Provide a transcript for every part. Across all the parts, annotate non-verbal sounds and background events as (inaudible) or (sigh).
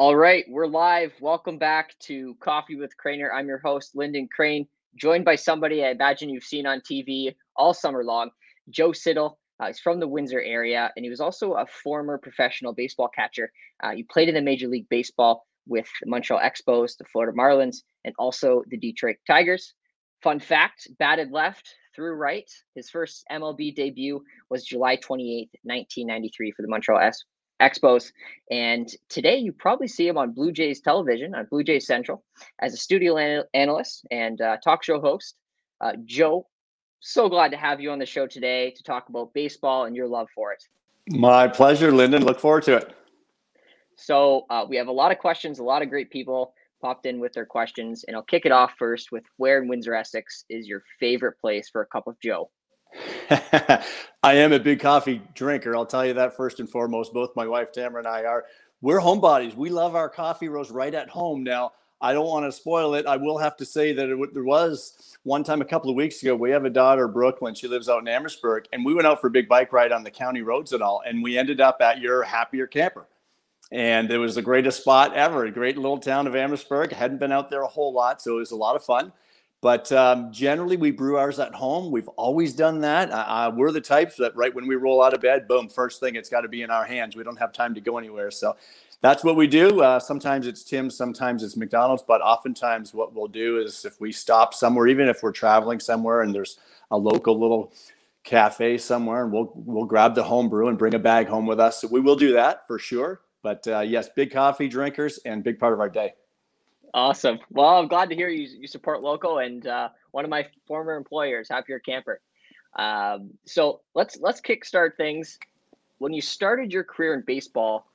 All right, we're live. Welcome back to Coffee with Craner. I'm your host, Lyndon Crane, joined by somebody I imagine you've seen on TV all summer long, Joe Siddall. Uh, he's from the Windsor area, and he was also a former professional baseball catcher. Uh, he played in the Major League Baseball with the Montreal Expos, the Florida Marlins, and also the Detroit Tigers. Fun fact batted left, threw right. His first MLB debut was July 28, 1993, for the Montreal Expos. And today you probably see him on Blue Jays television, on Blue Jays Central, as a studio an- analyst and uh, talk show host. Uh, Joe, so glad to have you on the show today to talk about baseball and your love for it. My pleasure, Lyndon. Look forward to it. So uh, we have a lot of questions, a lot of great people popped in with their questions, and I'll kick it off first with where in Windsor, Essex is your favorite place for a cup of Joe? (laughs) I am a big coffee drinker. I'll tell you that first and foremost. Both my wife Tamara and I are. We're homebodies. We love our coffee roast right at home. Now, I don't want to spoil it. I will have to say that it, there was one time a couple of weeks ago. We have a daughter, Brooklyn. She lives out in Amherstburg, and we went out for a big bike ride on the county roads and all. And we ended up at your Happier Camper, and it was the greatest spot ever. A great little town of Amherstburg. Hadn't been out there a whole lot, so it was a lot of fun. But um, generally, we brew ours at home. We've always done that. Uh, we're the types that right when we roll out of bed, boom, first thing, it's got to be in our hands. We don't have time to go anywhere. So that's what we do. Uh, sometimes it's Tim's, sometimes it's McDonald's, but oftentimes what we'll do is if we stop somewhere, even if we're traveling somewhere and there's a local little cafe somewhere, and we'll we'll grab the home brew and bring a bag home with us. So we will do that for sure. But uh, yes, big coffee drinkers and big part of our day. Awesome. Well, I'm glad to hear you, you support local and uh, one of my former employers, Happier Camper. Um, so let's let's kickstart things. When you started your career in baseball,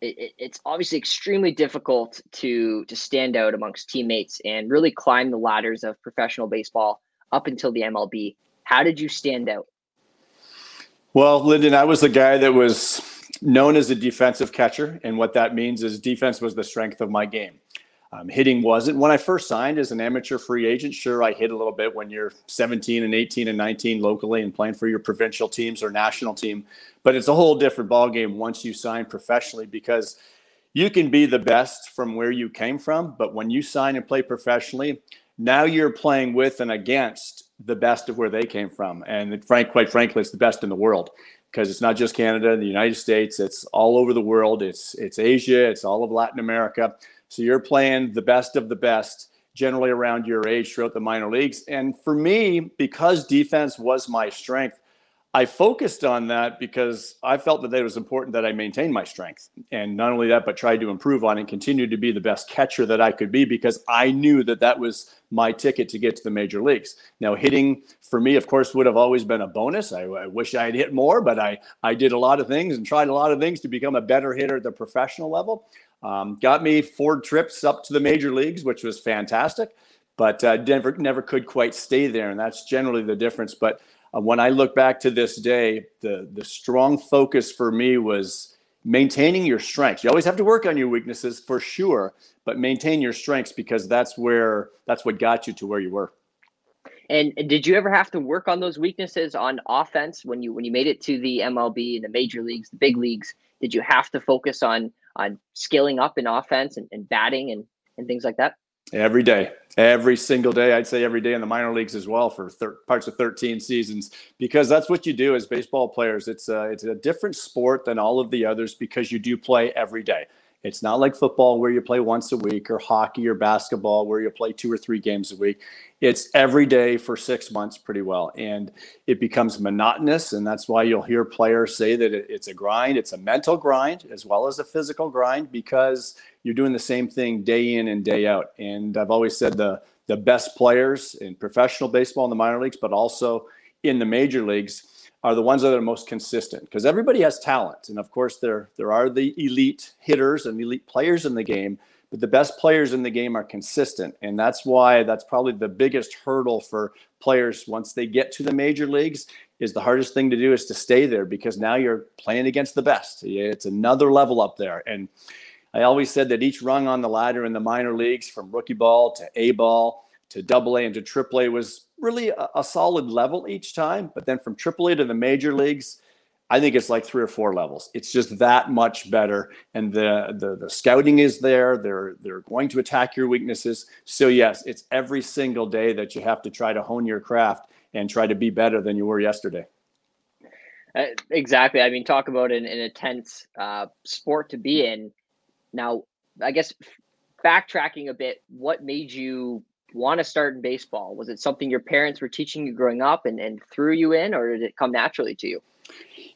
it, it, it's obviously extremely difficult to to stand out amongst teammates and really climb the ladders of professional baseball up until the MLB. How did you stand out? Well, Lyndon, I was the guy that was known as a defensive catcher, and what that means is defense was the strength of my game. Um, hitting wasn't. When I first signed as an amateur free agent, sure, I hit a little bit when you're 17 and 18 and 19 locally and playing for your provincial teams or national team. But it's a whole different ballgame once you sign professionally because you can be the best from where you came from. But when you sign and play professionally, now you're playing with and against the best of where they came from. And frank, quite frankly, it's the best in the world because it's not just Canada, and the United States, it's all over the world. It's, it's Asia, it's all of Latin America. So you're playing the best of the best generally around your age throughout the minor leagues. And for me, because defense was my strength, I focused on that because I felt that it was important that I maintain my strength. And not only that, but tried to improve on and continue to be the best catcher that I could be because I knew that that was my ticket to get to the major leagues. Now, hitting for me, of course, would have always been a bonus. I, I wish I had hit more, but I, I did a lot of things and tried a lot of things to become a better hitter at the professional level. Um, got me four trips up to the major leagues, which was fantastic, but uh, Denver never could quite stay there, and that's generally the difference. But uh, when I look back to this day, the the strong focus for me was maintaining your strengths. You always have to work on your weaknesses for sure, but maintain your strengths because that's where that's what got you to where you were. And did you ever have to work on those weaknesses on offense when you when you made it to the MLB and the major leagues, the big leagues? Did you have to focus on on scaling up in offense and, and batting and, and things like that? Every day, every single day. I'd say every day in the minor leagues as well for thir- parts of 13 seasons, because that's what you do as baseball players. It's a, it's a different sport than all of the others because you do play every day. It's not like football where you play once a week or hockey or basketball where you play two or three games a week. It's every day for six months pretty well. And it becomes monotonous. And that's why you'll hear players say that it's a grind. It's a mental grind as well as a physical grind because you're doing the same thing day in and day out. And I've always said the, the best players in professional baseball in the minor leagues, but also in the major leagues are the ones that are most consistent because everybody has talent and of course there there are the elite hitters and elite players in the game but the best players in the game are consistent and that's why that's probably the biggest hurdle for players once they get to the major leagues is the hardest thing to do is to stay there because now you're playing against the best. It's another level up there and i always said that each rung on the ladder in the minor leagues from rookie ball to a ball to double A and to triple A was really a, a, solid level each time. But then from triple A to the major leagues, I think it's like three or four levels. It's just that much better, and the the, the scouting is there. They're they're going to attack your weaknesses. So yes, it's every single day that you have to try to hone your craft and try to be better than you were yesterday. Uh, exactly. I mean, talk about an, an intense uh, sport to be in. Now, I guess backtracking a bit, what made you want to start in baseball? Was it something your parents were teaching you growing up and, and threw you in, or did it come naturally to you?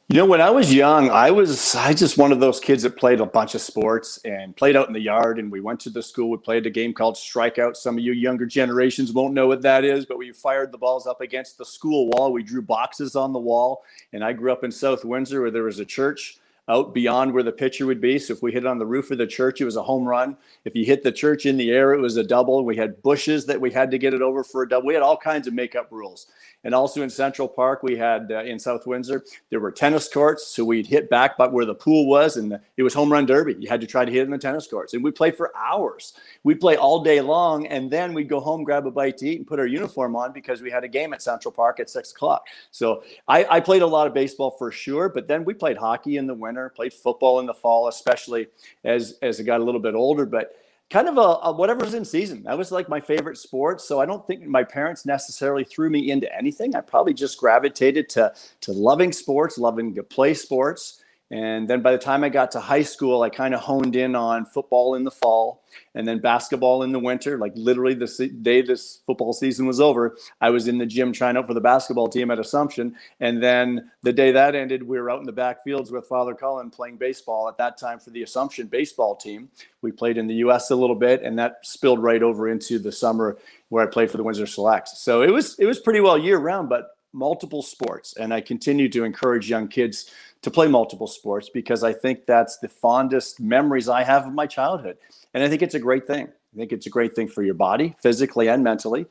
You know, when I was young, I was I just one of those kids that played a bunch of sports and played out in the yard. And we went to the school. We played a game called Strikeout. Some of you younger generations won't know what that is, but we fired the balls up against the school wall. We drew boxes on the wall. And I grew up in South Windsor, where there was a church out beyond where the pitcher would be. So if we hit it on the roof of the church, it was a home run. If you hit the church in the air, it was a double. We had bushes that we had to get it over for a double. We had all kinds of makeup rules. And also in Central Park, we had uh, in South Windsor, there were tennis courts. So we'd hit back by where the pool was, and the, it was home run derby. You had to try to hit in the tennis courts. And we played for hours. We'd play all day long, and then we'd go home, grab a bite to eat, and put our uniform on because we had a game at Central Park at six o'clock. So I, I played a lot of baseball for sure, but then we played hockey in the winter, played football in the fall, especially as as it got a little bit older. But kind of a, a, whatever's in season. That was like my favorite sport. So I don't think my parents necessarily threw me into anything. I probably just gravitated to to loving sports, loving to play sports. And then by the time I got to high school, I kind of honed in on football in the fall and then basketball in the winter. Like literally the day this football season was over, I was in the gym trying out for the basketball team at Assumption. And then the day that ended, we were out in the backfields with Father Cullen playing baseball at that time for the Assumption baseball team. We played in the US a little bit and that spilled right over into the summer where I played for the Windsor Selects. So it was it was pretty well year round, but multiple sports. And I continue to encourage young kids to play multiple sports because I think that's the fondest memories I have of my childhood. And I think it's a great thing. I think it's a great thing for your body, physically and mentally.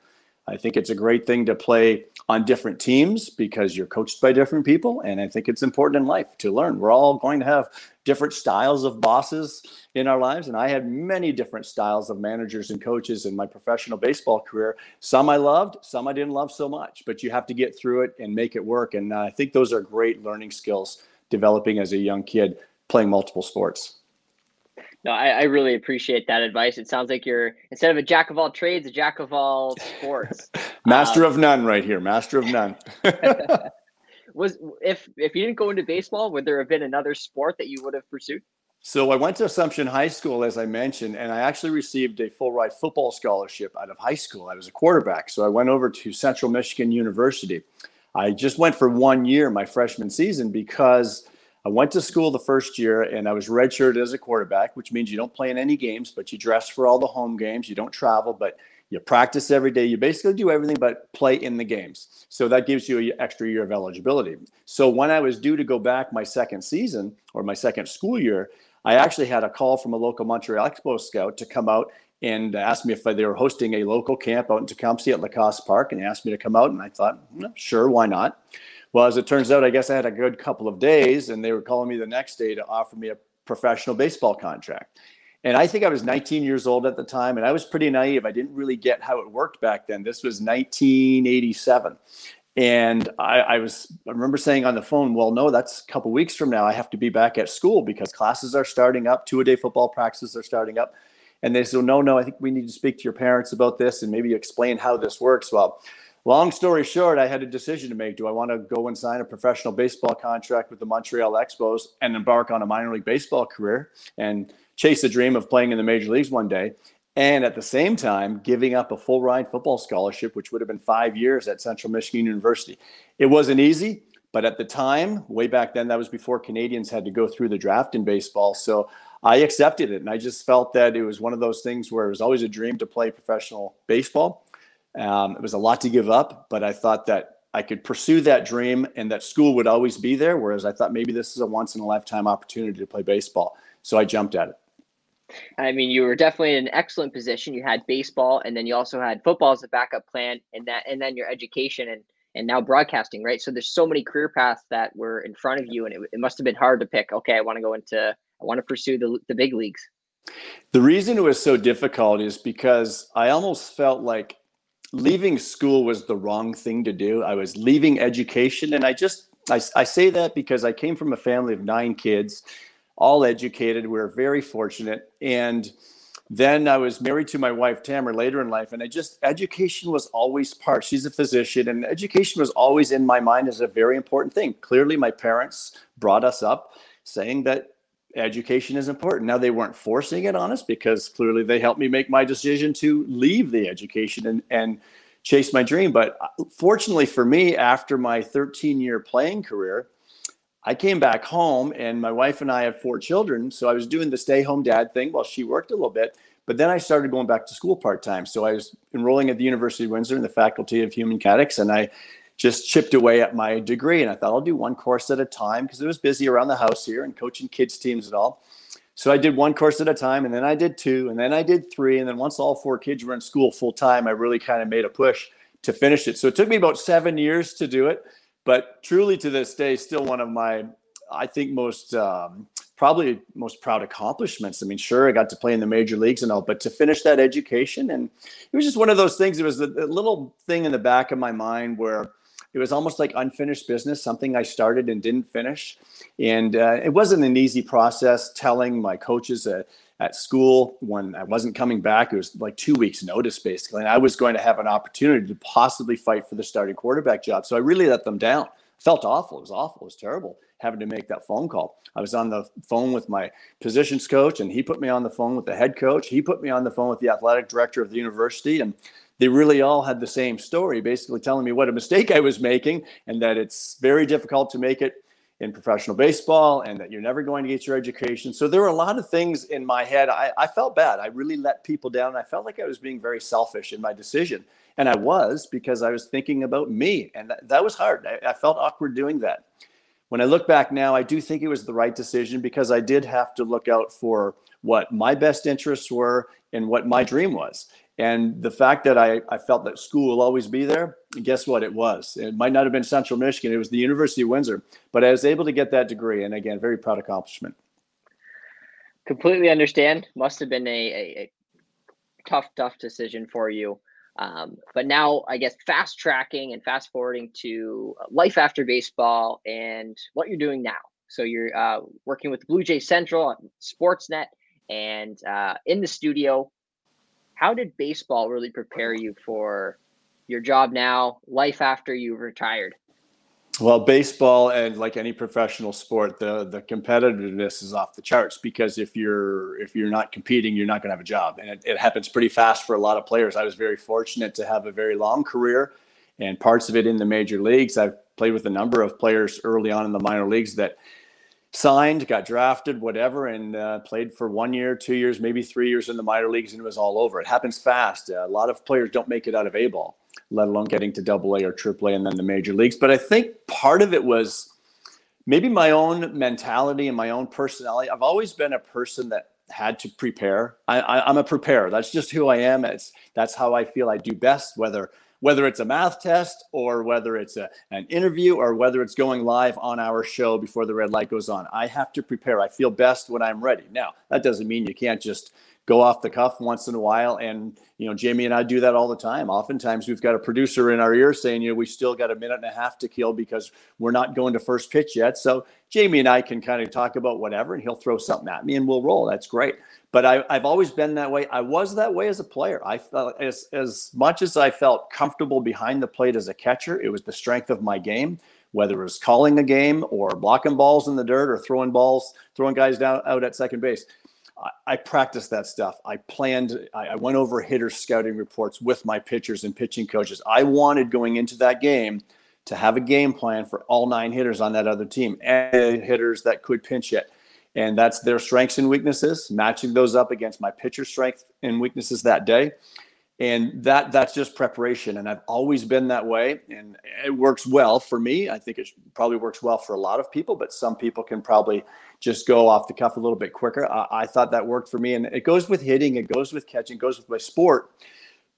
I think it's a great thing to play on different teams because you're coached by different people. And I think it's important in life to learn. We're all going to have different styles of bosses in our lives. And I had many different styles of managers and coaches in my professional baseball career. Some I loved, some I didn't love so much, but you have to get through it and make it work. And uh, I think those are great learning skills developing as a young kid playing multiple sports. No, I, I, really appreciate that advice. It sounds like you're instead of a jack of all trades, a jack of all sports. (laughs) Master um, of none, right here. Master of none. (laughs) (laughs) was if if you didn't go into baseball, would there have been another sport that you would have pursued? So I went to Assumption High School, as I mentioned, and I actually received a full ride football scholarship out of high school. I was a quarterback, so I went over to Central Michigan University. I just went for one year my freshman season because I went to school the first year and I was redshirted as a quarterback, which means you don't play in any games, but you dress for all the home games. You don't travel, but you practice every day. You basically do everything but play in the games. So that gives you an extra year of eligibility. So when I was due to go back my second season or my second school year, I actually had a call from a local Montreal Expo scout to come out and asked me if they were hosting a local camp out in Tecumseh at Lacasse Park and they asked me to come out. And I thought, mm, sure, why not? Well, as it turns out, I guess I had a good couple of days and they were calling me the next day to offer me a professional baseball contract. And I think I was 19 years old at the time and I was pretty naive. I didn't really get how it worked back then. This was 1987. And I, I, was, I remember saying on the phone, well, no, that's a couple weeks from now. I have to be back at school because classes are starting up, two a day football practices are starting up. And they said, no, no, I think we need to speak to your parents about this and maybe explain how this works. Well, long story short, I had a decision to make. Do I want to go and sign a professional baseball contract with the Montreal Expos and embark on a minor league baseball career and chase the dream of playing in the major leagues one day? And at the same time, giving up a full ride football scholarship, which would have been five years at Central Michigan University. It wasn't easy, but at the time, way back then, that was before Canadians had to go through the draft in baseball. So I accepted it. And I just felt that it was one of those things where it was always a dream to play professional baseball. Um, it was a lot to give up, but I thought that I could pursue that dream and that school would always be there. Whereas I thought maybe this is a once in a lifetime opportunity to play baseball. So I jumped at it. I mean, you were definitely in an excellent position. You had baseball, and then you also had football as a backup plan, and that, and then your education, and and now broadcasting, right? So there's so many career paths that were in front of you, and it, it must have been hard to pick. Okay, I want to go into I want to pursue the, the big leagues. The reason it was so difficult is because I almost felt like leaving school was the wrong thing to do. I was leaving education and I just I, I say that because I came from a family of nine kids, all educated. We were very fortunate. And then I was married to my wife, Tamara, later in life. And I just, education was always part. She's a physician, and education was always in my mind as a very important thing. Clearly, my parents brought us up saying that education is important. Now, they weren't forcing it on us because clearly they helped me make my decision to leave the education and, and chase my dream. But uh, fortunately for me, after my 13 year playing career, I came back home and my wife and I have four children. So I was doing the stay home dad thing while she worked a little bit. But then I started going back to school part time. So I was enrolling at the University of Windsor in the Faculty of Human Kinetics. And I just chipped away at my degree. And I thought I'll do one course at a time because it was busy around the house here and coaching kids' teams and all. So I did one course at a time, and then I did two, and then I did three. And then once all four kids were in school full time, I really kind of made a push to finish it. So it took me about seven years to do it. But truly to this day, still one of my I think most um, probably most proud accomplishments. I mean, sure, I got to play in the major leagues and all, but to finish that education, and it was just one of those things. It was a, little thing in the back of my mind where it was almost like unfinished business, something I started and didn't finish, and uh, it wasn't an easy process. Telling my coaches uh, at school when I wasn't coming back, it was like two weeks' notice basically, and I was going to have an opportunity to possibly fight for the starting quarterback job. So I really let them down. Felt awful. It was awful. It was terrible having to make that phone call. I was on the phone with my positions coach, and he put me on the phone with the head coach. He put me on the phone with the athletic director of the university, and they really all had the same story, basically telling me what a mistake I was making, and that it's very difficult to make it in professional baseball, and that you're never going to get your education. So there were a lot of things in my head. I, I felt bad. I really let people down. I felt like I was being very selfish in my decision. And I was because I was thinking about me. And that, that was hard. I, I felt awkward doing that when I look back now, I do think it was the right decision because I did have to look out for what my best interests were and what my dream was. And the fact that I, I felt that school will always be there, guess what? It was. It might not have been Central Michigan, it was the University of Windsor, but I was able to get that degree. And again, very proud accomplishment. Completely understand. Must have been a, a, a tough, tough decision for you. Um, but now, I guess, fast tracking and fast forwarding to life after baseball and what you're doing now. So you're uh, working with Blue Jay Central on Sportsnet and uh, in the studio. How did baseball really prepare you for your job now, life after you've retired? Well, baseball and like any professional sport, the the competitiveness is off the charts because if you're if you're not competing, you're not going to have a job, and it, it happens pretty fast for a lot of players. I was very fortunate to have a very long career, and parts of it in the major leagues. I've played with a number of players early on in the minor leagues that signed, got drafted, whatever, and uh, played for one year, two years, maybe three years in the minor leagues, and it was all over. It happens fast. Uh, a lot of players don't make it out of A ball let alone getting to double A or triple A and then the major leagues. But I think part of it was maybe my own mentality and my own personality. I've always been a person that had to prepare. I, am a preparer. That's just who I am. It's that's how I feel I do best. Whether whether it's a math test or whether it's a, an interview or whether it's going live on our show before the red light goes on, I have to prepare. I feel best when I'm ready. Now that doesn't mean you can't just go off the cuff once in a while. And, you know, Jamie and I do that all the time. Oftentimes we've got a producer in our ear saying, you know, we still got a minute and a half to kill because we're not going to first pitch yet. So Jamie and I can kind of talk about whatever and he'll throw something at me and we'll roll. That's great. But I, have always been that way. I was that way as a player. I felt as, as much as I felt comfortable behind the plate as a catcher, it was the strength of my game whether it was calling a game or blocking balls in the dirt or throwing balls, throwing guys down out at second base. I, practiced that stuff. I planned, I, I went over hitter scouting reports with my pitchers and pitching coaches. I wanted going into that game to have a game plan for all nine hitters on that other team and hitters that could pinch it. And that's their strengths and weaknesses, matching those up against my pitcher strength and weaknesses that day. And that that's just preparation. And I've always been that way. And it works well for me. I think it probably works well for a lot of people, but some people can probably just go off the cuff a little bit quicker. I, I thought that worked for me, and it goes with hitting, it goes with catching, it goes with my sport.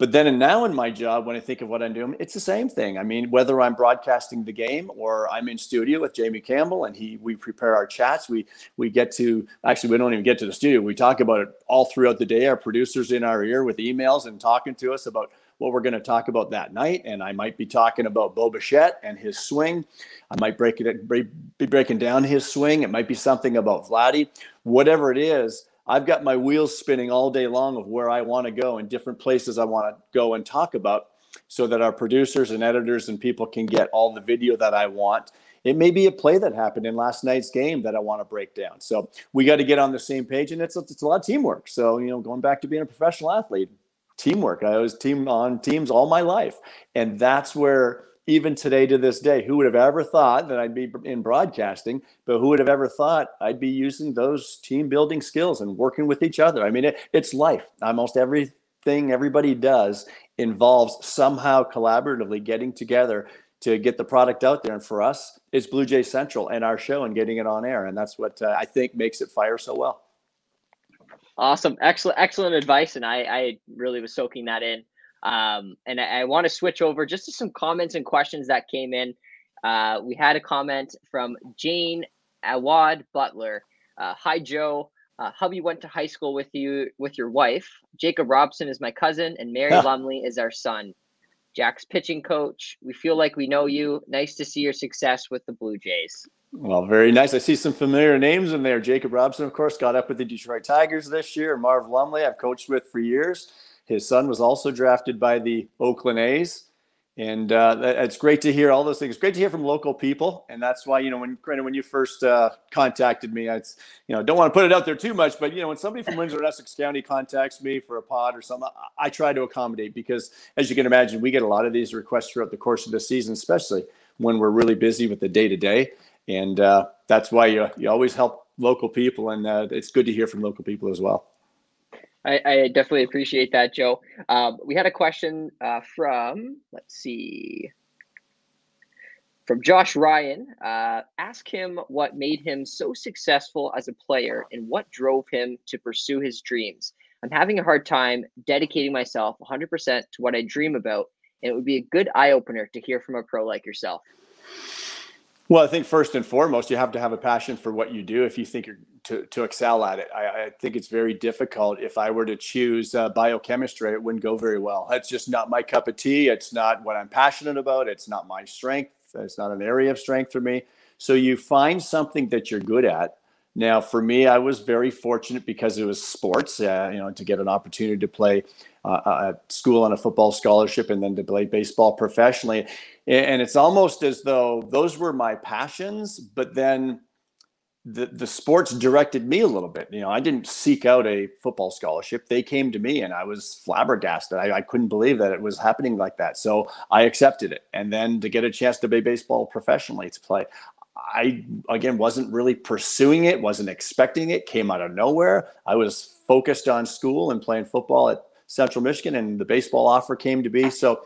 But then and now in my job, when I think of what I'm doing, it's the same thing. I mean, whether I'm broadcasting the game or I'm in studio with Jamie Campbell and he we prepare our chats, we we get to actually we don't even get to the studio. We talk about it all throughout the day. Our producers in our ear with emails and talking to us about what we're going to talk about that night. And I might be talking about Bo Bichette and his swing. I might break it, be breaking down his swing. It might be something about Vladdy. Whatever it is, I've got my wheels spinning all day long of where I want to go and different places I want to go and talk about so that our producers and editors and people can get all the video that I want. It may be a play that happened in last night's game that I want to break down. So we got to get on the same page, and it's it's a lot of teamwork. So you know, going back to being a professional athlete, teamwork. I was team on teams all my life, and that's where even today to this day, who would have ever thought that I'd be in broadcasting? But who would have ever thought I'd be using those team building skills and working with each other? I mean, it, it's life. Almost everything everybody does involves somehow collaboratively getting together to get the product out there. And for us, it's Blue Jay Central and our show and getting it on air. And that's what uh, I think makes it fire so well. Awesome. Excellent, excellent advice. And I, I really was soaking that in. Um, and I, I want to switch over just to some comments and questions that came in. Uh, we had a comment from Jane Awad Butler. Uh, Hi, Joe. Uh, hubby went to high school with you with your wife. Jacob Robson is my cousin, and Marv (laughs) Lumley is our son. Jack's pitching coach. We feel like we know you. Nice to see your success with the Blue Jays. Well, very nice. I see some familiar names in there. Jacob Robson, of course, got up with the Detroit Tigers this year. Marv Lumley, I've coached with for years. His son was also drafted by the Oakland A's. And uh, it's great to hear all those things. Great to hear from local people, and that's why you know when when you first uh, contacted me, I you know don't want to put it out there too much, but you know when somebody from Windsor and Essex County contacts me for a pod or something, I, I try to accommodate because as you can imagine, we get a lot of these requests throughout the course of the season, especially when we're really busy with the day to day, and uh, that's why you you always help local people, and uh, it's good to hear from local people as well. I, I definitely appreciate that, Joe. Um, we had a question uh, from, let's see, from Josh Ryan. Uh, ask him what made him so successful as a player and what drove him to pursue his dreams. I'm having a hard time dedicating myself 100% to what I dream about, and it would be a good eye opener to hear from a pro like yourself. Well, I think first and foremost, you have to have a passion for what you do if you think you're to, to excel at it. I, I think it's very difficult. If I were to choose uh, biochemistry, it wouldn't go very well. That's just not my cup of tea. It's not what I'm passionate about. It's not my strength. It's not an area of strength for me. So you find something that you're good at. Now, for me, I was very fortunate because it was sports, uh, you know, to get an opportunity to play uh, at school on a football scholarship and then to play baseball professionally and it's almost as though those were my passions but then the, the sports directed me a little bit. You know i didn't seek out a football scholarship. They came to me and i was flabbergasted. I, I couldn't believe that it was happening like that. So i accepted it. And then to get a chance to play baseball professionally to play i again wasn't really pursuing it wasn't expecting it came out of nowhere. I was focused on school and playing football at central michigan and the baseball offer came to be. So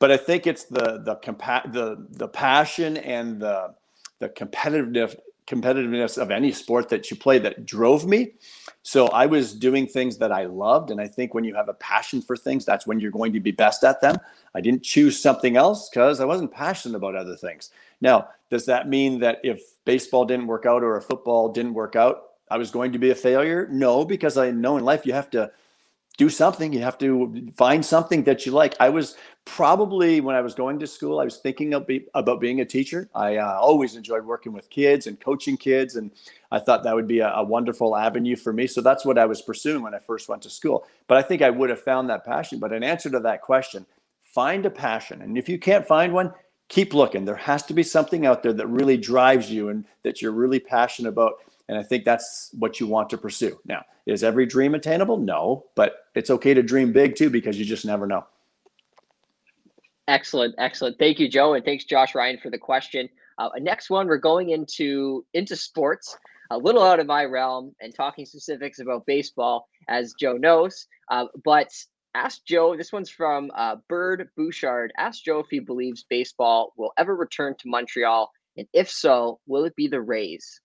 but I think it's the the compa- the the passion and the the competitiveness competitiveness of any sport that you play that drove me. So I was doing things that I loved, and I think when you have a passion for things, that's when you're going to be best at them. I didn't choose something else because I wasn't passionate about other things. Now, does that mean that if baseball didn't work out or a football didn't work out, I was going to be a failure? No, because I know in life you have to do something. You have to find something that you like. I was probably when I was going to school, I was thinking be, about being a teacher. I uh, always enjoyed working with kids and coaching kids, and I thought that would be a, a, wonderful avenue for me. So that's what I was pursuing when I first went to school. But I think I would have found that passion. But in answer to that question, find a passion, and if you can't find one, keep looking. There has to be something out there that really drives you and that you're really passionate about. And I think that's what you want to pursue. Now, is every dream attainable? No, but it's okay to dream big too because you just never know. Excellent, excellent. Thank you, Joe, and thanks, Josh Ryan, for the question. Uh, next one, we're going into into sports, a little out of my realm, and talking specifics about baseball, as Joe knows. Uh, but ask Joe. This one's from uh, Bird Bouchard. Ask Joe if he believes baseball will ever return to Montreal, and if so, will it be the Rays?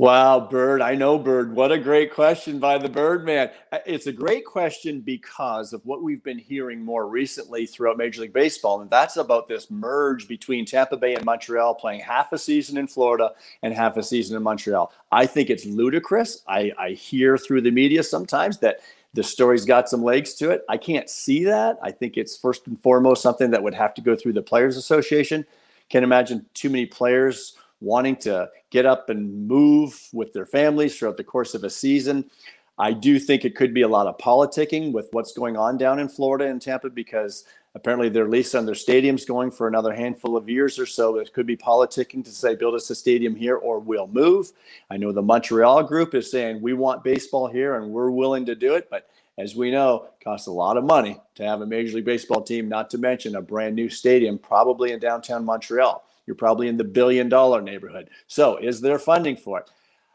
Wow, Bird. I know, Bird. What a great question by the Birdman. Uh, it's a great question because of what we've been hearing more recently throughout Major League Baseball. And that's about this merge between Tampa Bay and Montreal, playing half a season in Florida and half a season in Montreal. I think it's ludicrous. I, I hear through the media sometimes that the story's got some legs to it. I can't see that. I think it's first and foremost something that would have to go through the Players Association. Can't imagine too many players wanting to get up and move with their families throughout the course of a season. I do think it could be a lot of politicking with what's going on down in Florida and Tampa because apparently their lease on their stadium's going for another handful of years or so. It could be politicking to say build us a stadium here or we'll move. I know the Montreal group is saying we want baseball here and we're willing to do it, but as we know, it costs a lot of money to have a Major League Baseball team, not to mention a brand new stadium, probably in downtown Montreal. You're probably in the billion dollar neighborhood. So, is there funding for it?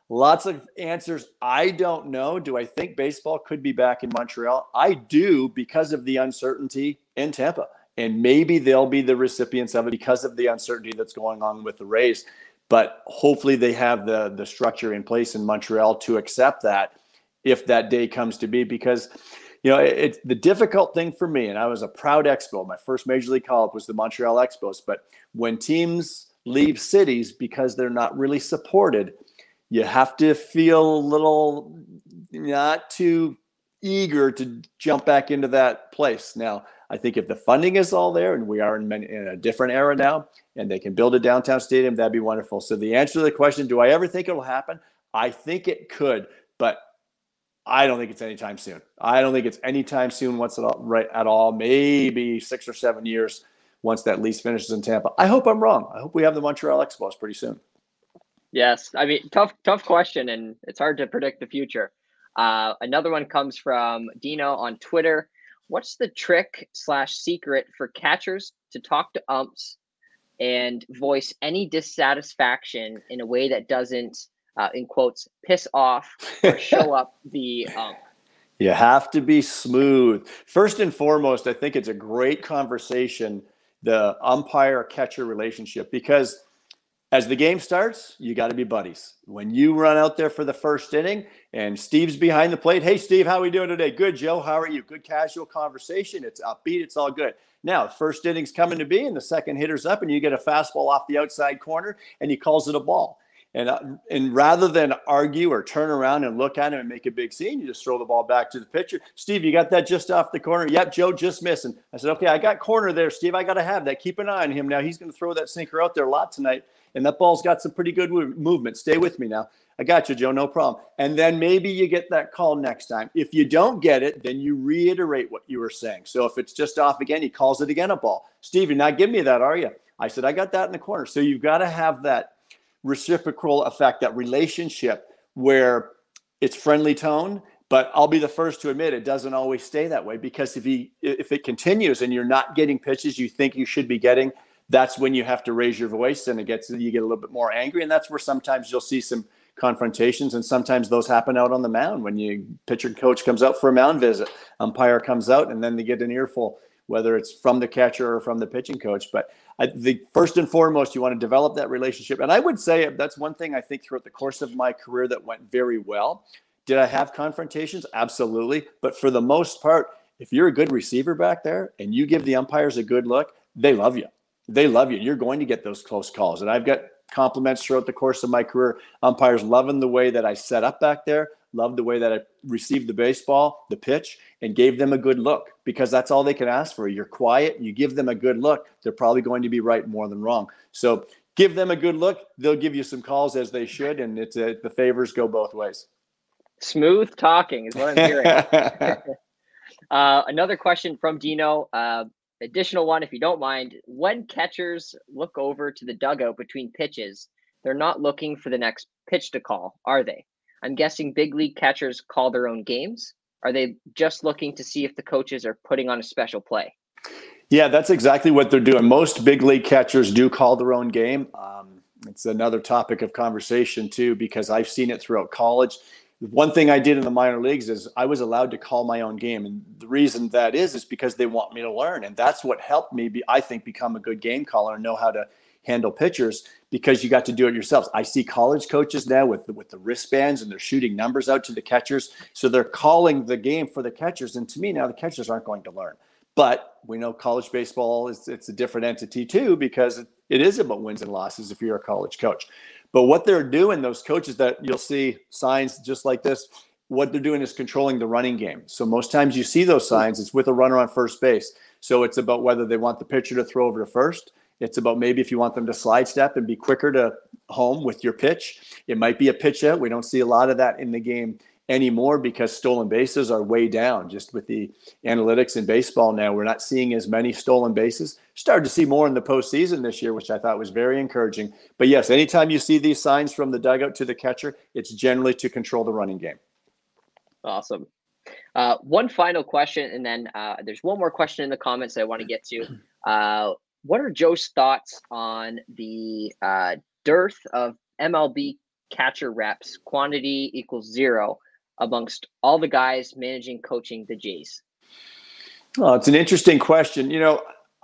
Lots of answers. I don't know. Do I think baseball could be back in Montreal? I do because of the uncertainty in Tampa. And maybe they'll be the recipients of it because of the uncertainty that's going on with the Rays. But hopefully they have the the structure in place in Montreal to accept that if that day comes to be because you know it's it, the difficult thing for me and I was a proud expo my first major league call up was the Montreal Expos but when teams leave cities because they're not really supported you have to feel a little not too eager to jump back into that place. Now, I think if the funding is all there and we are in, many, in a different era now and they can build a downtown stadium, that'd be wonderful. So, the answer to the question, do I ever think it'll happen? I think it could, but I don't think it's anytime soon. I don't think it's anytime soon once at all, right at all. Maybe six or seven years once that lease finishes in Tampa. I hope I'm wrong. I hope we have the Montreal Expos pretty soon. Yes, I mean tough tough question, and it's hard to predict the future. Uh, another one comes from Dino on Twitter. What's the trick slash secret for catchers to talk to umps and voice any dissatisfaction in a way that doesn't, uh, in quotes, piss off or show up (laughs) the ump? You have to be smooth. First and foremost, I think it's a great conversation, the umpire catcher relationship, because as the game starts, you got to be buddies. When you run out there for the first inning and Steve's behind the plate, hey, Steve, how are we doing today? Good, Joe. How are you? Good casual conversation. It's upbeat. It's all good. Now, first inning's coming to be, and the second hitter's up, and you get a fastball off the outside corner, and he calls it a ball. And, uh, and rather than argue or turn around and look at him and make a big scene, you just throw the ball back to the pitcher. Steve, you got that just off the corner. Yep, Joe just missing. I said, okay, I got corner there, Steve. I got to have that. Keep an eye on him. Now he's going to throw that sinker out there a lot tonight and that ball's got some pretty good movement. Stay with me now. I got you, Joe. No problem. And then maybe you get that call next time. If you don't get it, then you reiterate what you were saying. So if it's just off again, he calls it again a ball. Steve, you're not giving me that, are you? I said, I got that in the corner. So you've got to have that reciprocal effect, that relationship where it's friendly tone. But I'll be the first to admit it doesn't always stay that way because if he if it continues and you're not getting pitches you think you should be getting, that's when you have to raise your voice and it gets you get a little bit more angry and that's where sometimes you'll see some confrontations and sometimes those happen out on the mound when you pitcher coach comes out for a mound visit umpire comes out and then they get an earful whether it's from the catcher or from the pitching coach but I, the first and foremost you want to develop that relationship and i would say uh, that's one thing i think throughout the course of my career that went very well did i have confrontations absolutely but for the most part if you're a good receiver back there and you give the umpires a good look they love you they love you. You're going to get those close calls. And I've got compliments throughout the course of my career. Umpires loving the way that I set up back there, loved the way that I received the baseball, the pitch, and gave them a good look because that's all they can ask for. You're quiet, you give them a good look, they're probably going to be right more than wrong. So give them a good look. They'll give you some calls as they should, and it's a, the favors go both ways. Smooth talking is what I'm hearing. (laughs) (laughs) uh, another question from Dino. Uh, additional one, if you don't mind, when catchers look over to the dugout between pitches, they're not looking for the next pitch to call, are they? I'm guessing big league catchers call their own games. Are they just looking to see if the coaches are putting on a special play? Yeah, that's exactly what they're doing. Most big league catchers do call their own game. Um, it's another topic of conversation too, because I've seen it throughout college one thing I did in the minor leagues is I was allowed to call my own game, and the reason that is is because they want me to learn, and that's what helped me. Be, I think become a good game caller and know how to handle pitchers because you got to do it yourselves. I see college coaches now with with the wristbands and they're shooting numbers out to the catchers, so they're calling the game for the catchers. And to me now, the catchers aren't going to learn. But we know college baseball is it's a different entity too because it, it is about wins and losses if you're a college coach. But what they're doing, those coaches that you'll see signs just like this, what they're doing is controlling the running game. So most times you see those signs, it's with a runner on first base. So it's about whether they want the pitcher to throw over to first. It's about maybe if you want them to slide step and be quicker to home with your pitch. It might be a pitch out. We don't see a lot of that in the game anymore because stolen bases are way down just with the analytics in baseball now. We're not seeing as many stolen bases. Started to see more in the postseason this year, which I thought was very encouraging. But yes, anytime you see these signs from the dugout to the catcher, it's generally to control the running game. Awesome. Uh, one final question, and then uh, there's one more question in the comments that I want to get to. Uh, what are Joe's thoughts on the uh, dearth of MLB catcher reps? Quantity equals zero amongst all the guys managing coaching the Jays? Well, it's an interesting question. You know,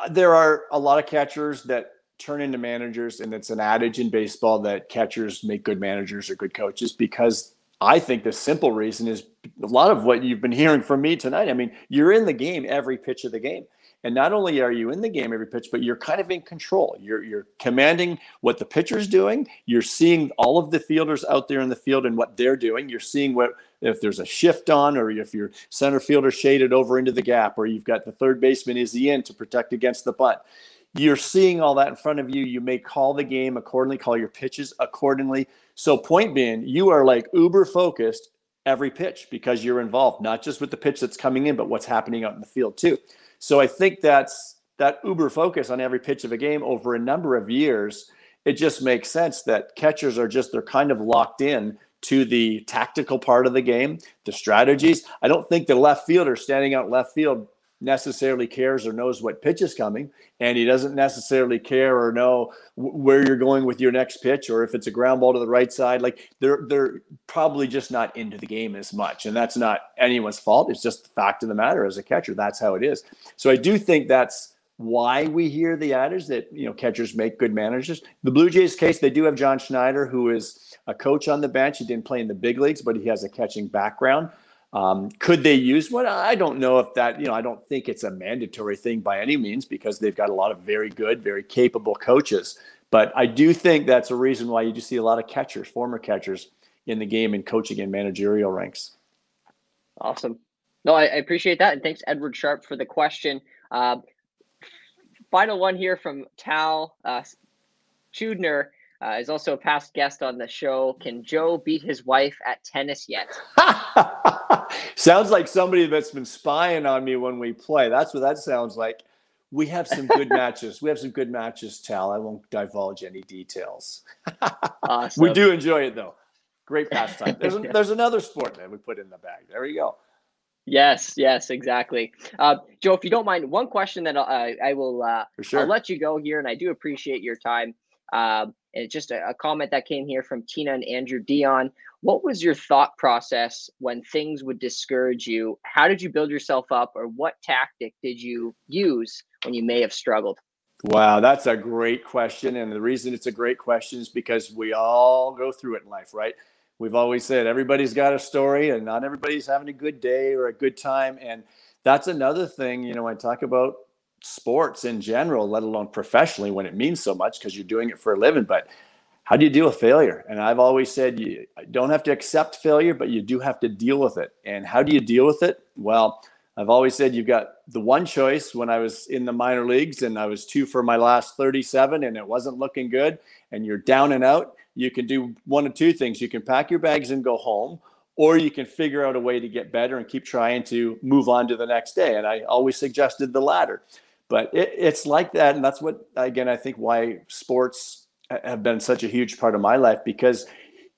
there are a lot of catchers that turn into managers, and it's an adage in baseball that catchers make good managers or good coaches because I think the simple reason is a lot of what you've been hearing from me tonight. I mean, you're in the game every pitch of the game. And not only are you in the game every pitch, but you're kind of in control. You're you're commanding what the pitcher's doing. You're seeing all of the fielders out there in the field and what they're doing. You're seeing what if there's a shift on, or if your center fielder shaded over into the gap, or you've got the third baseman is the in to protect against the butt You're seeing all that in front of you. You may call the game accordingly, call your pitches accordingly. So, point being, you are like uber focused every pitch because you're involved, not just with the pitch that's coming in, but what's happening out in the field too. So I think that's that uber focus on every pitch of a game over a number of years. It just makes sense that catchers are just they're kind of locked in to the tactical part of the game, the strategies. I don't think the left fielder standing out left field necessarily cares or knows what pitch is coming, and he doesn't necessarily care or know where you're going with your next pitch or if it's a ground ball to the right side. Like they're they're probably just not into the game as much, and that's not anyone's fault. It's just the fact of the matter as a catcher. That's how it is. So I do think that's why we hear the adage that you know catchers make good managers. The Blue Jays case, they do have John Schneider, who is a coach on the bench. He didn't play in the big leagues, but he has a catching background. Um, could they use one? I don't know if that, you know, I don't think it's a mandatory thing by any means because they've got a lot of very good, very capable coaches. But I do think that's a reason why you just see a lot of catchers, former catchers in the game and coaching and managerial ranks. Awesome. No, I, I appreciate that. And thanks, Edward Sharp, for the question. Uh, final one here from Tal uh, Chudner uh, is also a past guest on the show. Can Joe beat his wife at tennis yet? (laughs) sounds like somebody that's been spying on me when we play. That's what that sounds like. We have some good (laughs) matches. We have some good matches, Tal. I won't divulge any details. (laughs) awesome. We do enjoy it though. Great pastime. There's, (laughs) there's another sport that we put in the bag. There you go. Yes, yes, exactly. Uh, Joe, if you don't mind, one question that uh, I will uh, sure. I'll let you go here, and I do appreciate your time. Um, and just a, a, comment that came here from Tina and Andrew Dion. What was your thought process when things would discourage you? How did you build yourself up, or what tactic did you use when you may have struggled? Wow, that's a great question. And the reason it's a great question is because we all go through it in life, right? We've always said everybody's got a story and not everybody's having a good day or a good time. And that's another thing, you know, I talk about sports in general, let alone professionally when it means so much because you're doing it for a living. But how do you deal with failure? And I've always said you don't have to accept failure, but you do have to deal with it. And how do you deal with it? Well, I've always said you've got the one choice when I was in the minor leagues and I was two for my last 37 and it wasn't looking good and you're down and out. You can do one of two things. You can pack your bags and go home, or you can figure out a way to get better and keep trying to move on to the next day. And I always suggested the latter but it, it's like that and that's what again i think why sports have been such a huge part of my life because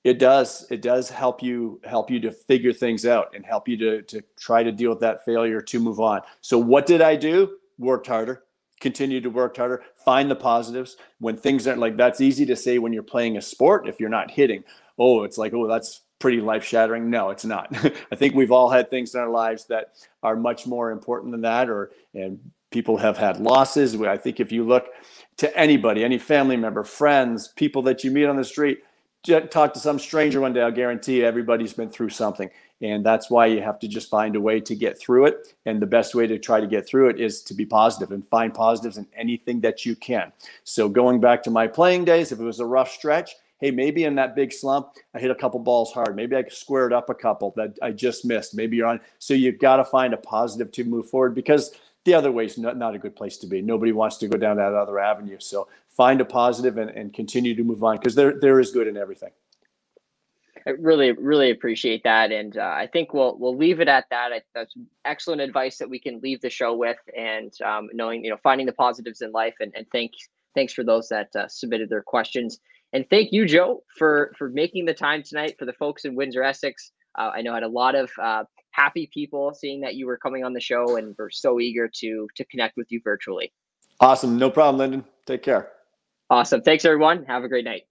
it does it does help you help you to figure things out and help you to to try to deal with that failure to move on. So what did i do? Worked harder continue to work harder find the positives. When things aren't like that's easy to say when you're playing a sport if you're not hitting oh it's like oh that's pretty life shattering no it's not. (laughs) I think we've all had things in our lives that are much more important than that or and people have had losses. I think if you look to anybody, any family member, friends, people that you meet on the street, talk to some stranger one day, I'll guarantee you everybody's been through something. And that's why you have to just find a way to get through it. And the best way to try to get through it is to be positive and find positives in anything that you can. So, going back to my playing days, if it was a rough stretch, hey, maybe in that big slump, I hit a couple balls hard. Maybe I squared up a couple that I just missed. Maybe you're on. So you've got to find a positive to move forward because the other way is not, not a good place to be. Nobody wants to go down that other avenue. So find a positive and, and continue to move on because there there is good in everything. I really, really appreciate that, and uh, I think we'll we'll leave it at that. I, that's excellent advice that we can leave the show with, and um, knowing you know finding the positives in life, and and thank thanks for those that uh, submitted their questions, and thank you, Joe, for for making the time tonight for the folks in Windsor, Essex. Uh, I know I had a lot of uh, happy people seeing that you were coming on the show, and we're so eager to to connect with you virtually. Awesome, no problem, Lyndon. Take care. Awesome. Thanks, everyone. Have a great night.